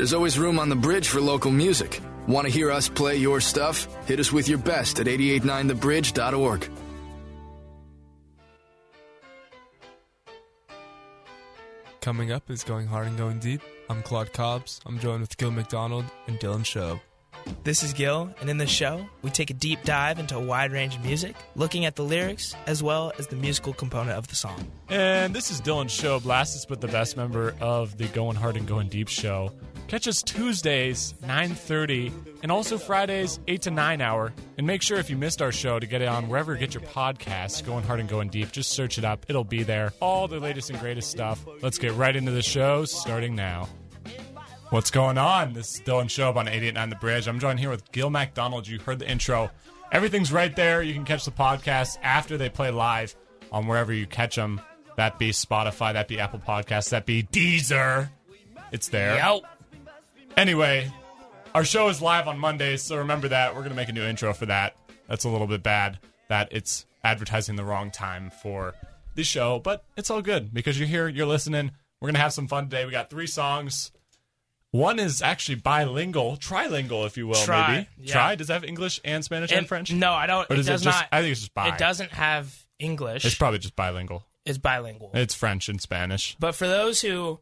There's always room on the bridge for local music. Want to hear us play your stuff? Hit us with your best at 889thebridge.org. Coming up is Going Hard and Going Deep. I'm Claude Cobbs. I'm joined with Gil McDonald and Dylan Show. This is Gil, and in this show, we take a deep dive into a wide range of music, looking at the lyrics as well as the musical component of the song. And this is Dylan Show, Blastus, but the best member of the Going Hard and Going Deep show. Catch us Tuesdays, 9.30, and also Fridays, 8 to 9 hour. And make sure if you missed our show to get it on wherever you get your podcasts, Going Hard and Going Deep. Just search it up. It'll be there. All the latest and greatest stuff. Let's get right into the show, starting now. What's going on? This is Dylan Show on 889 The Bridge. I'm joined here with Gil MacDonald. You heard the intro. Everything's right there. You can catch the podcast after they play live on wherever you catch them. That be Spotify, that be Apple Podcasts, that be Deezer. It's there. Yo! Anyway, our show is live on Mondays, so remember that. We're going to make a new intro for that. That's a little bit bad that it's advertising the wrong time for the show, but it's all good because you're here, you're listening. We're going to have some fun today. We got three songs. One is actually bilingual, trilingual, if you will, Tri, maybe. yeah. Try? Does that have English and Spanish and, And- French? No, I don't. Or it does does it just, not. I think it's just bi. It doesn't have English. It's probably just bilingual. it's bilingual. It's French and Spanish. But for those who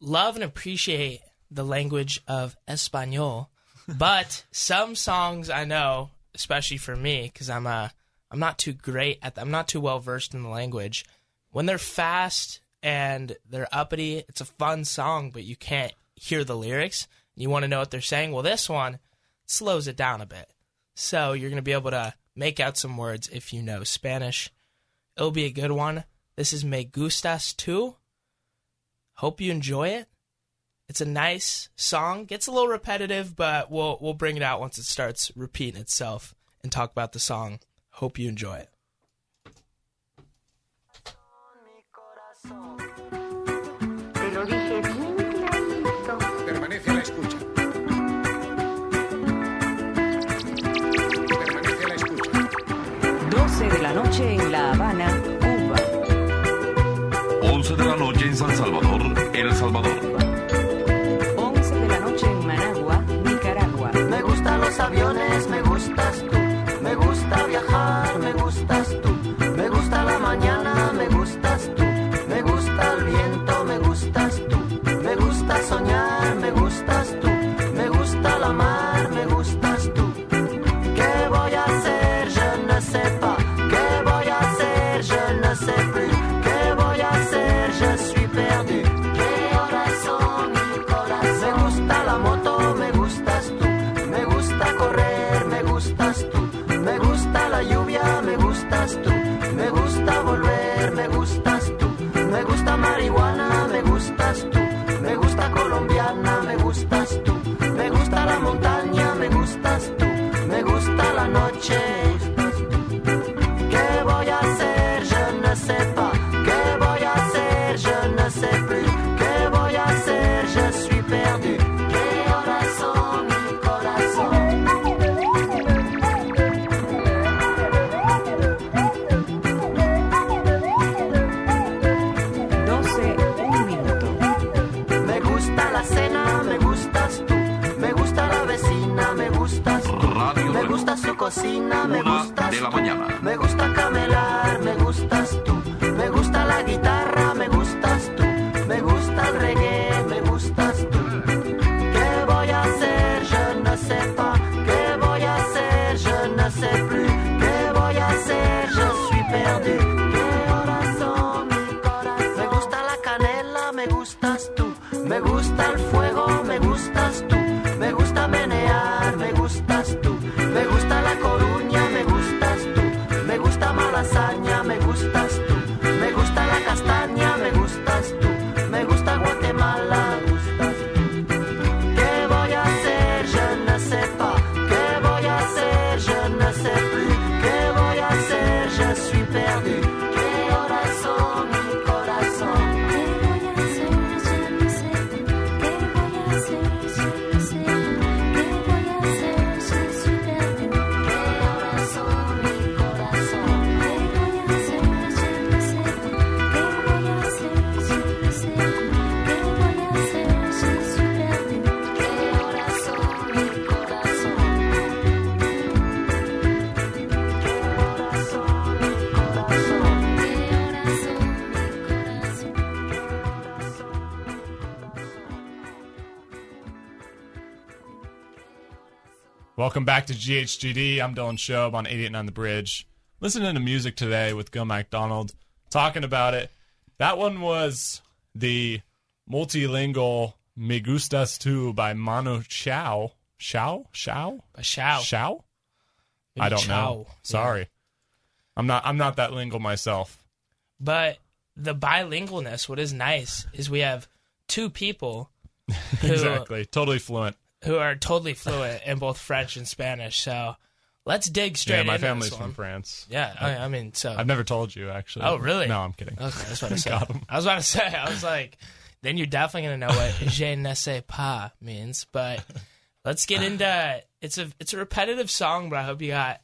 love and appreciate the language of Espanol, but some songs I know, especially for me, because I'm a I'm not too great at I'm not too well versed in the language. When they're fast and they're uppity, it's a fun song, but you can't hear the lyrics. You want to know what they're saying. Well, this one slows it down a bit, so you're going to be able to make out some words if you know Spanish. It'll be a good one. This is Me Gustas Tu. Hope you enjoy it. It's a nice song. Gets a little repetitive, but we'll we'll bring it out once it starts repeating itself and talk about the song. Hope you enjoy it. Te lo dije bien clarito. Permanece a la escucha. Permanece a la escucha. 12 de la noche en La Habana, Cuba. 11 de la noche en San Salvador, El Salvador. Aviones, me Welcome back to GHGD. I'm Dylan Shobe on 889 The Bridge. Listening to music today with Gil MacDonald, talking about it. That one was the multilingual Me Gustas Tu by Manu Chao. Chao? Chao? Chao? Maybe I don't chow. know. Sorry. I'm not I'm not that lingual myself. But the bilingualness, what is nice is we have two people who, exactly. Totally fluent. Who are totally fluent in both French and Spanish. So let's dig straight Yeah, my family's from. France. Yeah, I, I mean, so I've never told you actually. Oh, really? No, I'm kidding. Okay, I was about to say. I was about to say. I was like, then you're definitely gonna know what "je ne sais pas" means. But let's get into it's a it's a repetitive song, but I hope you got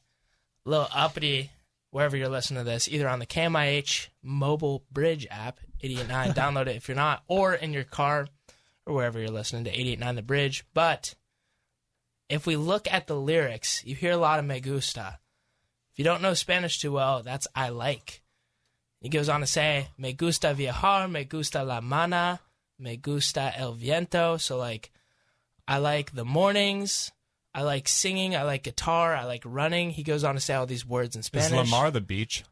a little uppity wherever you're listening to this, either on the KMIH mobile bridge app, 889. download it if you're not, or in your car or wherever you're listening to 889 The Bridge. But if we look at the lyrics, you hear a lot of me gusta. If you don't know Spanish too well, that's I like. He goes on to say, Me gusta viajar, me gusta la mana, me gusta el viento. So, like, I like the mornings, I like singing, I like guitar, I like running. He goes on to say all these words in Spanish. Is Lamar the beach?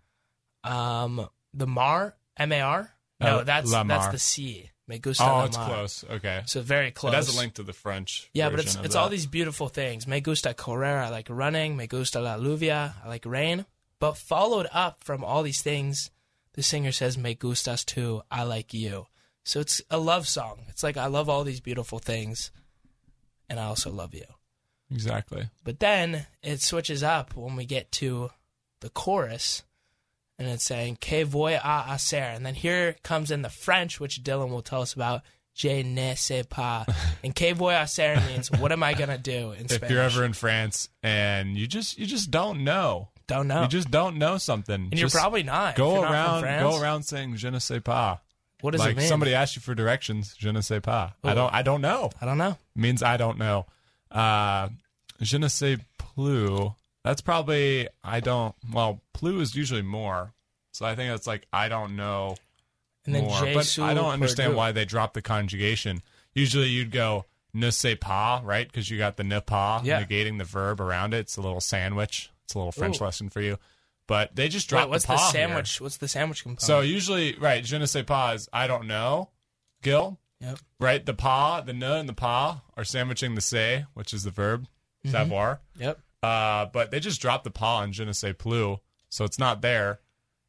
Um, the Mar, M A R? No, Uh, that's that's the C. Me gusta Oh, it's close. Okay. So very close. It has a link to the French. Yeah, but it's it's that. all these beautiful things. Me gusta correr, I like running. Me gusta la lluvia, I like rain. But followed up from all these things, the singer says, Me gustas tu, I like you. So it's a love song. It's like I love all these beautiful things, and I also love you. Exactly. But then it switches up when we get to the chorus, and it's saying "Que voy a hacer," and then here comes in the French, which Dylan will tell us about. Je ne sais pas, and "Que voy a hacer" means "What am I gonna do?" in If Spanish. you're ever in France and you just you just don't know, don't know, you just don't know something, and you're probably not. Go you're not around France. go around saying "Je ne sais pas." What does like it mean? somebody asks you for directions, "Je ne sais pas." I don't I don't know. I don't know. means I don't know. Uh, je ne sais plus. That's probably I don't. Well, plus is usually more, so I think that's like I don't know And then more. But I don't understand why they drop the conjugation. Usually you'd go ne sais pas, right? Because you got the ne pas Yeah. negating the verb around it. It's a little sandwich. It's a little French Ooh. lesson for you. But they just Wait, what's the the, pas here. sandwich? What's the sandwich component? So usually, right? Je ne sais pas is I don't know. Gil, Yep. right? The pa, the ne, and the pa are sandwiching the say, which is the verb Mm-hmm. savoir. Yep. Uh, but they just dropped the pa on je ne sais plus, so it's not there.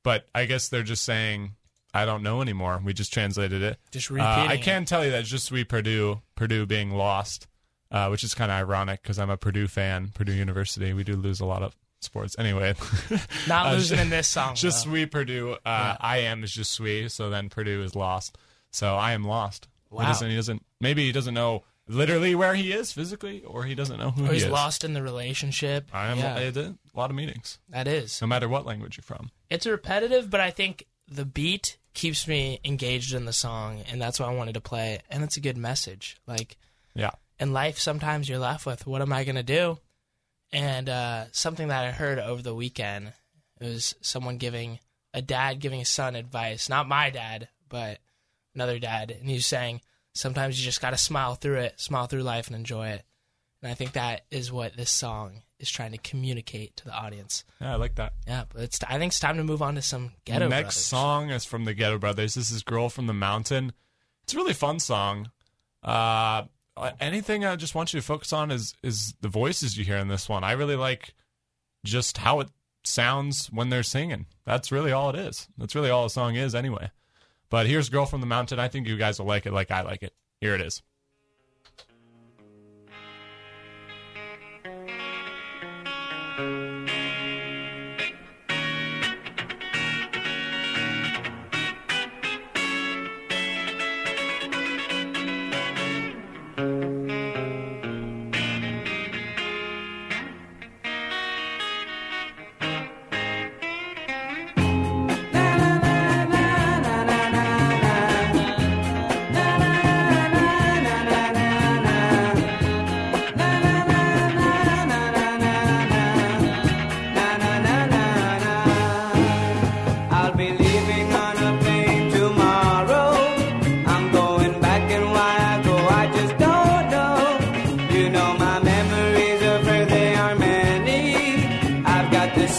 But I guess they're just saying I don't know anymore. We just translated it. Just Uh, repeating. I it. can tell you that just we Purdue, Purdue being lost, uh, which is kind of ironic because I'm a Purdue fan. Purdue University, we do lose a lot of sports. Anyway, Not uh, losing in this song. just we Purdue. Uh, I am is just we. So then Purdue is lost. So I am lost. He Wow. doesn't. He doesn't. Maybe he doesn't know literally where he is physically, or he doesn't know who Or he he's is. lost in the relationship. I am. Yeah, a lot of meetings, that is. no matter what language you're from. It's repetitive, but I think the beat keeps me engaged in the song, and that's why I wanted to play it. And it's a good message. Like Yeah. in life, sometimes you're left with, "What am I going to do?" And uh, something that I heard over the weekend it was someone giving a dad giving his son advice, not my dad, but another dad, and he was saying, "Sometimes you just got to smile through it, smile through life, and enjoy it." And I think that is what this song is trying to communicate to the audience. Yeah, I like that. Yeah, but it's. I think it's time to move on to some ghetto. Next Brothers. song is from the Ghetto Brothers. This is "Girl from the Mountain." It's a really fun song. Uh, anything I just want you to focus on is is the voices you hear in this one. I really like just how it sounds when they're singing. That's really all it is. That's really all a song is, anyway. But here's "Girl from the Mountain." I think you guys will like it, like I like it. Here it is.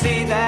see that.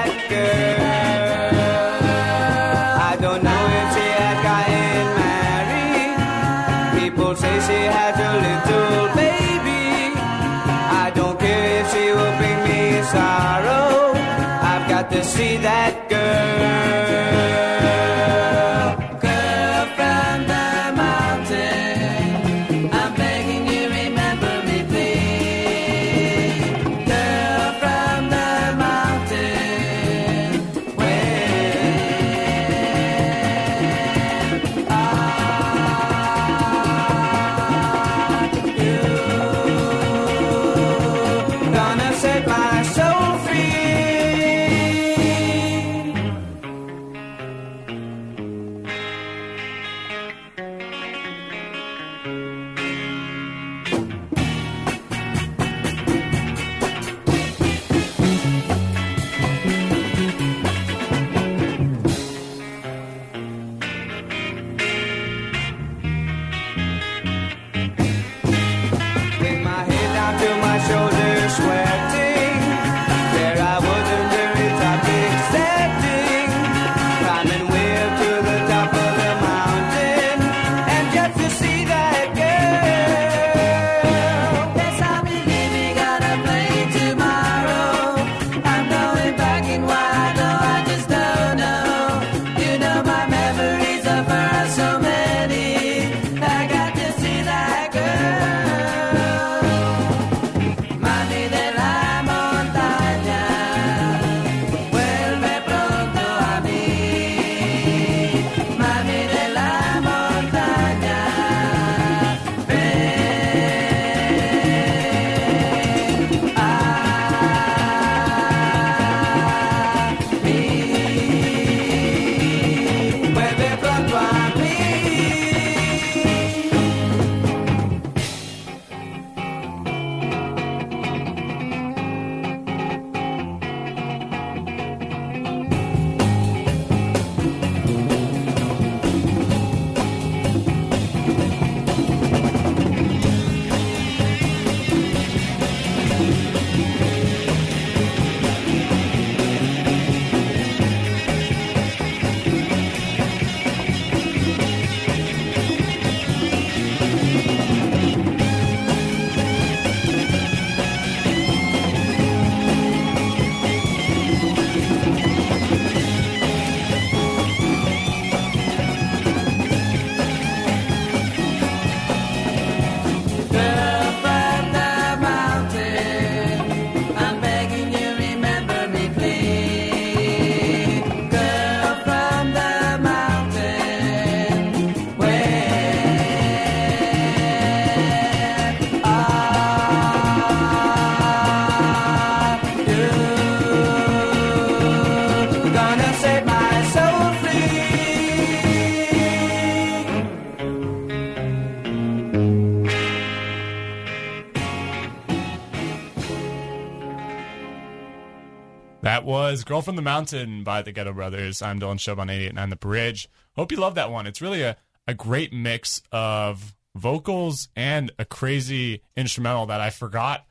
That was Girl from the Mountain by the Ghetto Brothers. I'm Dylan Show on 88.9 The Bridge. Hope you love that one. It's really a, a great mix of vocals and a crazy instrumental that I forgot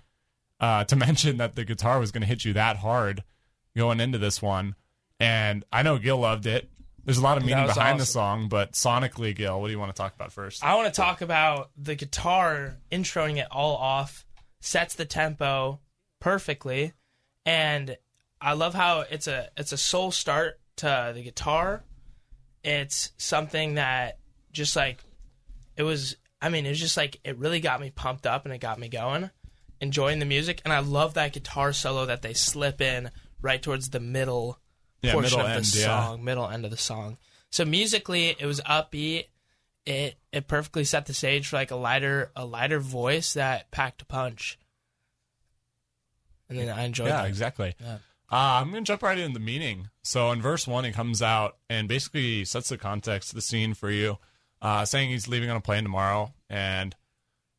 uh, to mention that the guitar was going to hit you that hard going into this one. And I know Gil loved it. There's a lot of meaning behind the song, but sonically, Gil, what do you want to talk about first? I want to talk about the guitar introing it all off, sets the tempo perfectly, and I love how it's a it's a soul start to the guitar. It's something that just like it was. I mean, it was just like it really got me pumped up and it got me going, enjoying the music, and I love that guitar solo that they slip in right towards the middle Yeah, portion middle of the end, yeah. song, middle end of the song. So musically, it was upbeat. It it perfectly set the stage for like a lighter a lighter voice that packed a punch. And then I enjoyed Yeah, that. exactly. Yeah. Uh, I'm going to jump right into the meaning. So in verse one, he comes out and basically sets the context, the scene for you, uh, saying he's leaving on a plane tomorrow and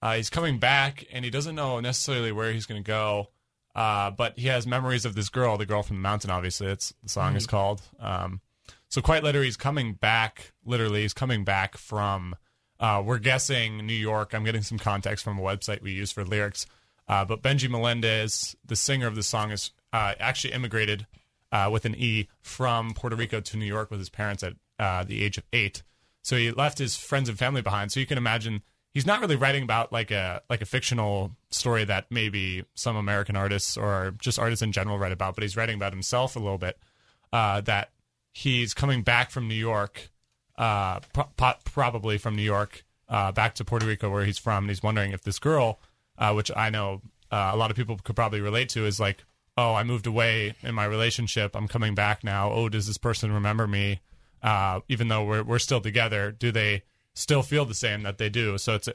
uh, he's coming back and he doesn't know necessarily where he's going to go. Uh, but he has memories of this girl, the girl from the mountain. Obviously, it's the song is called. Um, so quite literally, he's coming back. Literally, he's coming back from. Uh, we're guessing New York. I'm getting some context from a website we use for lyrics. Uh, but Benji Melendez, the singer of the song, is uh, actually immigrated uh, with an E from Puerto Rico to New York with his parents at uh, the age of eight. So he left his friends and family behind. So you can imagine he's not really writing about like a like a fictional story that maybe some American artists or just artists in general write about, but he's writing about himself a little bit. Uh, that he's coming back from New York, uh, pro- probably from New York, uh, back to Puerto Rico where he's from, and he's wondering if this girl, which I know a lot of people could probably relate to, is like, oh, I moved away in my relationship, I'm coming back now. Oh, does this person remember me? Uh, even though we're we're still together, do they still feel the same that they do? So it's a,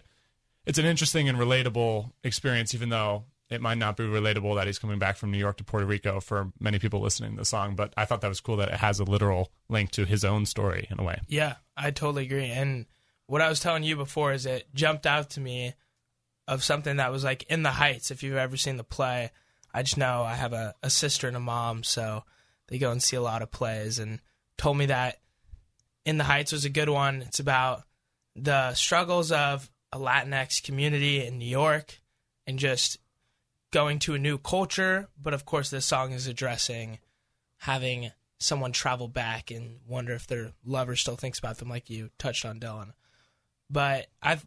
it's an interesting and relatable experience, even though it might not be relatable that he's coming back from New York to Puerto Rico for many people listening to the song. But I thought that was cool that it has a literal link to his own story in a way. Yeah, I totally agree. And what I was telling you before is it jumped out to me of something that was like in the Heights. If you've ever seen the play, I just know I have a, a sister and a mom, so they go and see a lot of plays and told me that in the Heights was a good one. It's about the struggles of a Latinx community in New York and just going to a new culture. But of course, this song is addressing having someone travel back and wonder if their lover still thinks about them, like you touched on, Dylan. But I've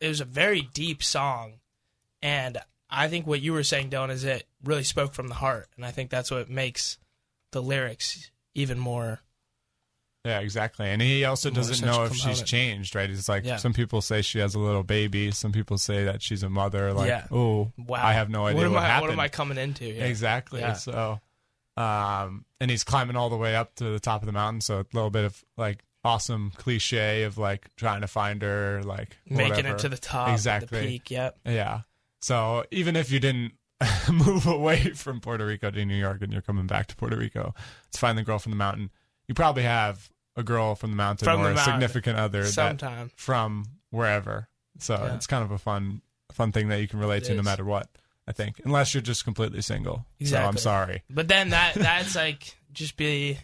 it was a very deep song, and I think what you were saying, Dylan, is it really spoke from the heart, and I think that's what makes the lyrics even more. Yeah, exactly. And he also doesn't know if she's changed, right? It's like Yeah. some people say she has a little baby. Some people say that she's a mother. Like, Yeah. oh, Wow, I have no idea what, what, am I, happened. What am I coming into? Yeah. Exactly. So, um, and he's climbing all the way up to the top of the mountain. So a little bit of like awesome cliche of like trying to find her, like Making whatever. it to the top, Exactly. the peak. Yep. Yeah. So even if you didn't move away from Puerto Rico to New York and you're coming back to Puerto Rico to find the girl from the mountain, you probably have a girl from the mountain From or the a mountain. significant other that from wherever. So Yeah. it's kind of a fun fun thing that you can relate It to no matter what. I think, unless you're just completely single. Exactly. So I'm sorry. But then that that's like just be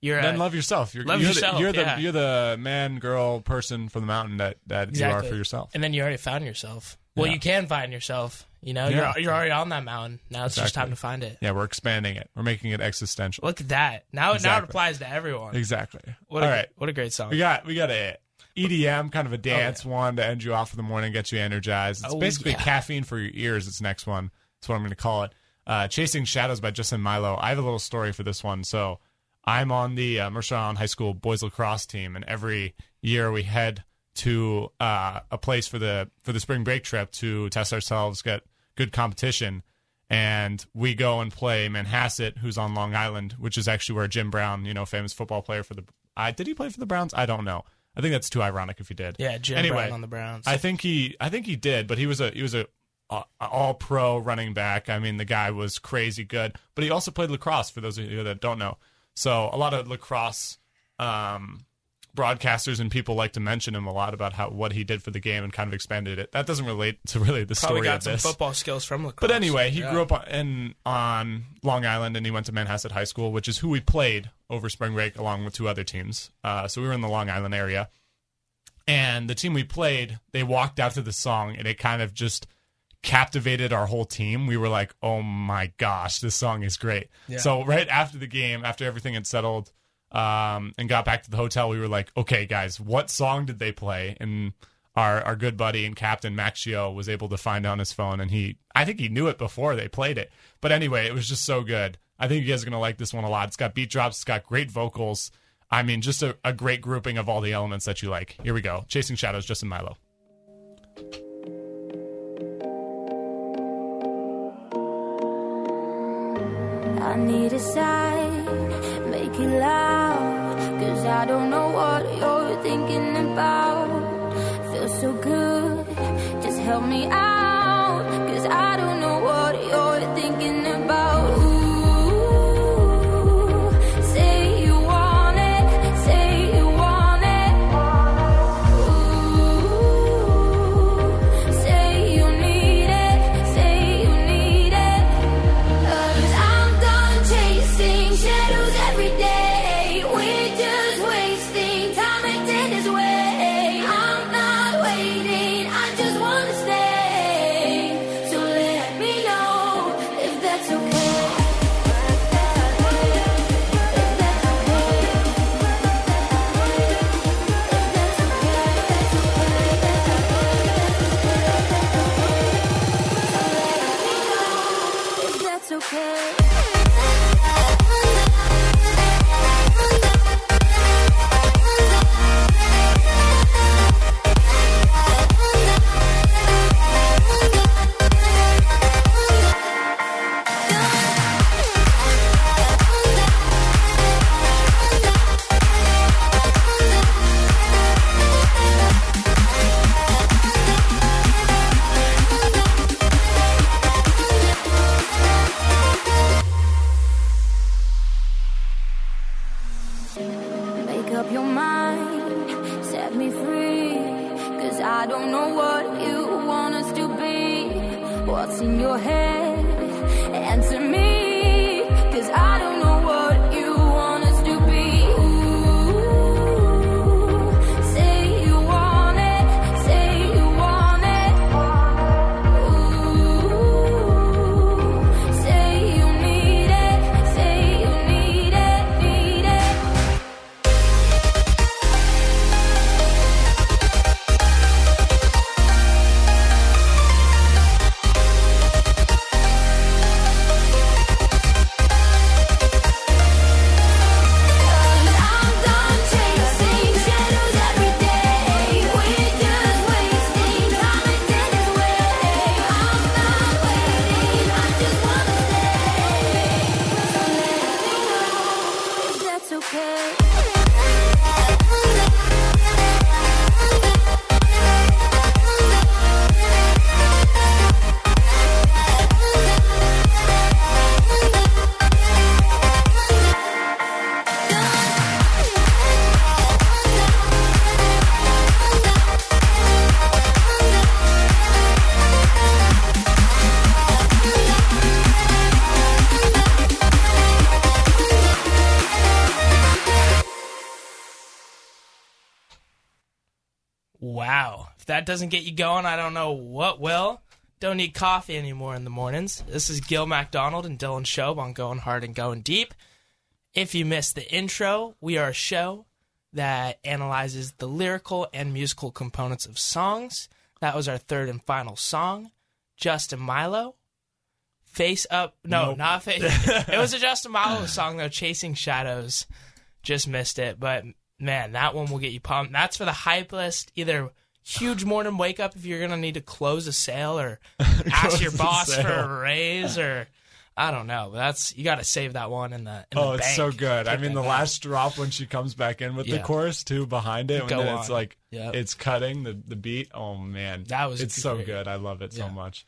you're then a, love yourself. You're, love you're yourself, The, you're the you're the man, girl, person from the mountain that that you are for yourself. and then you already found yourself. Well, Yeah. you can find yourself. You know, Yeah. you're you're already on that mountain. Now it's just time to find it. Yeah, we're expanding it. We're making it existential. Look at that. Now now it Exactly. applies to everyone. Exactly. What All a, right. What a great song. We got we got a EDM kind of a dance Oh, one to end you off in the morning, get you energized. It's Oh, basically yeah. caffeine for your ears. It's next one. That's what I'm going to call it. Uh, Chasing Shadows by Justin Mylo. I have a little story for this one. So I'm on the uh, Mercer Island High School boys lacrosse team, and every year we head to uh, a place for the for the spring break trip to test ourselves, get good competition, and we go and play Manhasset, who's on Long Island, which is actually where Jim Brown, you know, famous football player for the. I did he play for the Browns? I don't know. I think that's too ironic if he did. Yeah, Jim anyway, Brown on the Browns. I think he I think he did, but he was a he was a, a all pro running back. I mean, the guy was crazy good, but he also played lacrosse for those of you that don't know. So a lot of lacrosse um, broadcasters and people like to mention him a lot about how what he did for the game and kind of expanded it. That doesn't relate to really the Probably story got of some this. football skills from lacrosse. But anyway, he Yeah. grew up on, in on Long Island and he went to Manhasset High School, which is who we played over spring break along with two other teams. Uh, so we were in the Long Island area, and the team we played, they walked out to the song and it kind of just captivated our whole team. We were like, "Oh my gosh, this song is great!" Yeah. So right after the game, after everything had settled, um, and got back to the hotel, we were like, "Okay, guys, what song did they play?" And our our good buddy and captain Maxio was able to find on his phone, and he I think he knew it before they played it. But anyway, it was just so good. I think you guys are gonna like this one a lot. It's got beat drops, it's got great vocals. I mean, just a, a great grouping of all the elements that you like. Here we go. Chasing Shadows, Justin Mylo. I need a sign, it loud. Cause I don't know what you're thinking about. Feels so good, just help me out. Cause I don't that doesn't get you going, I don't know what will. Don't need coffee anymore in the mornings. This is Gil MacDonald and Dylan Shobe on Going Hard and Going Deep. If you missed the intro, we are a show that analyzes the lyrical and musical components of songs. That was our third and final song, Justin Mylo. Face up. No, Nope. not face. it was a Justin Mylo song, though, Chasing Shadows. Just missed it. But man, that one will get you pumped. That's for the hype list. Either huge morning wake up if you're going to need to close a sale or ask your boss for a raise or. I don't know, that's you got to save that one in the. In Oh, the it's bank. so good. I mean, the back. last drop when she comes back in with the chorus too behind it, Go and it's like Yep. it's cutting the the beat. Oh man, That was it's so great. good. I love it so much.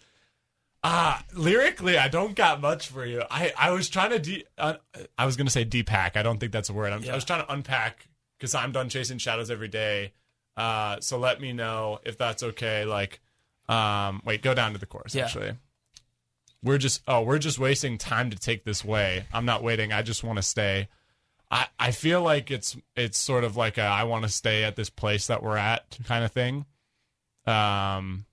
Ah, lyrically, I don't got much for you. I I was trying to de- uh, I was gonna say depack. I don't think that's a word. I'm, I was trying to unpack because I'm done chasing shadows every day. Uh, so let me know if that's okay. Like, um, wait, go down to the chorus. Yeah. Actually, we're just oh, we're just wasting time to take this way. I'm not waiting. I just want to stay. I I feel like it's it's sort of like a I want to stay at this place that we're at kind of thing. Um,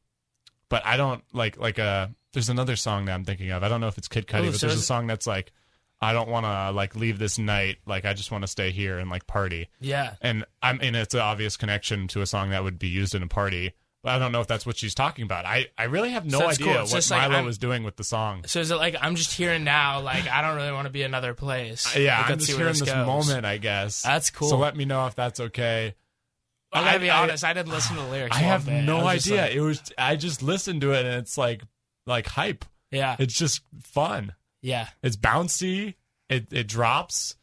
but I don't like like a. There's another song that I'm thinking of. I don't know if it's Kid Cudi, Ooh, but so there's a song that's like, I don't want to like leave this night. Like I just want to stay here and like party. Yeah. And I mean, it's an obvious connection to a song that would be used in a party. But I don't know if that's what she's talking about. I, I really have no So idea cool. What like Mylo I'm- was doing with the song. So is it like I'm just here and now? Like I don't really want to be another place. Uh, Yeah, Like, I'm just here in this moment, I guess. That's cool. So let me know if that's okay. I gotta be I- honest. I didn't listen to the lyrics. I have bit. no I idea. like- it was I just listened to it and it's like like hype. yeah, It's just fun. Yeah. It's bouncy. It it drops.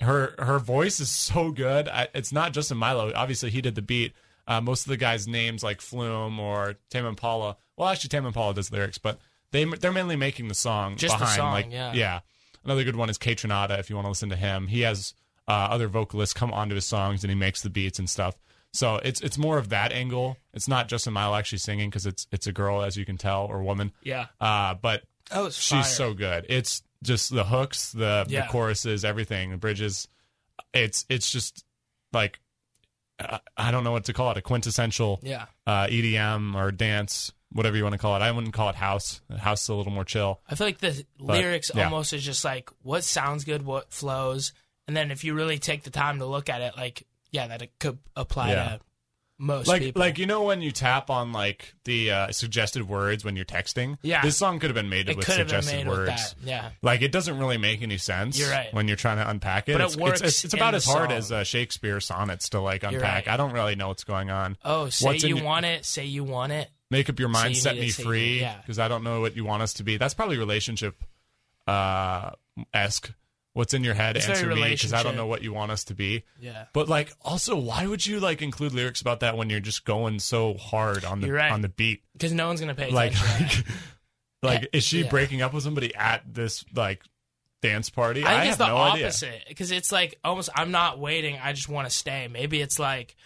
Her her voice is so good. I, it's not just in Milo. Obviously, he did the beat. Uh, most of the guys' names like Flume or Tame Impala. Well, actually, Tame Impala does lyrics, but they they're mainly making the song Just the behind. song, like yeah. Another good one is Kaytranada. If you want to listen to him, he has uh, other vocalists come onto his songs and he makes the beats and stuff. So it's it's more of that angle. It's not just a Mylo actually singing because it's it's a girl as you can tell or woman. Yeah. Uh, but Oh, it's she's fire. so good. It's just the hooks, the Yeah. the choruses, everything, the bridges. It's it's just like uh, I don't know what to call it, a quintessential Yeah. uh, EDM or dance, whatever you want to call it. I wouldn't call it house. House is a little more chill. I feel like the lyrics yeah. almost is just like what sounds good, what flows, and then if you really take the time to look at it, like yeah, that it could apply Yeah. to most like people. like you know when you tap on like the uh, suggested words when you're texting. Yeah. this song could have been made it with suggested made words. with that. Yeah. Like it doesn't really make any sense. You're right. When you're trying to unpack it, But it it's, it's- works It's, it's about as hard song. as uh, Shakespeare sonnets to like unpack. right. I don't really know what's going on. Oh, say What's you your- want it. Say you want it. Make up your mind, set me free. you- yeah. Because I don't know what you want us to be. That's probably relationship uh esque. What's in your head? It's answer me because I don't know what you want us to be. Yeah. But like, also, why would you like include lyrics about that when you're just going so hard on the right. on the beat? Because no one's gonna pay Like, attention. like, like, is she Yeah. breaking up with somebody at this like dance party? I think have it's the no idea. opposite because it's like almost I'm not waiting. I just want to stay. Maybe it's like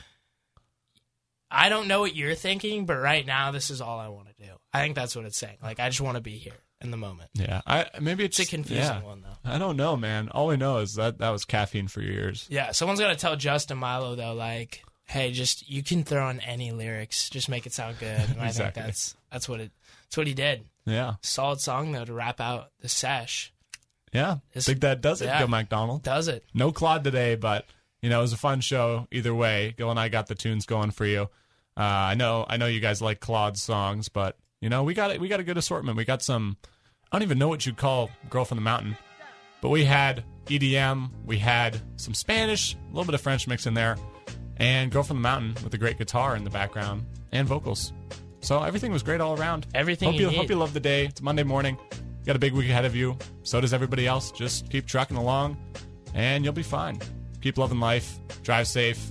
I don't know what you're thinking, but right now this is all I want to do. I think that's what it's saying. Like I just want to be here in the moment. Yeah, I maybe it's, It's a confusing yeah. one though. I don't know, man. All we know is that that was caffeine for years. ears. Yeah, someone's gonna tell Justin Mylo though, like, hey, just you can throw in any lyrics, just make it sound good. And I think Exactly. that's that's what it that's what he did. Yeah, Solid song though to wrap out the sesh. yeah. It's- think that does it. yeah. Gil McDonald. Does it? No Claude today, but you know it was a fun show either way. Gil and I got the tunes going for you. Uh, I know, I know you guys like Claude's songs, but you know we got it. We got a good assortment. We got some. I don't even know what you'd call "Girl from the Mountain," but we had EDM. We had some Spanish, a little bit of French mix in there, and "Girl from the Mountain" with a great guitar in the background and vocals. So everything was great all around. Everything Hope you you, hope you love the day. It's Monday morning. You got a big week ahead of you. So does everybody else. Just keep trucking along, and you'll be fine. Keep loving life. Drive safe.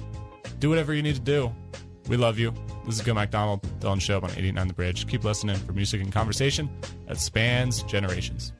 Do whatever you need to do. We love you. This is Gil McDonald, Dylan Show on 89 The Bridge. Keep listening for music and conversation that spans generations.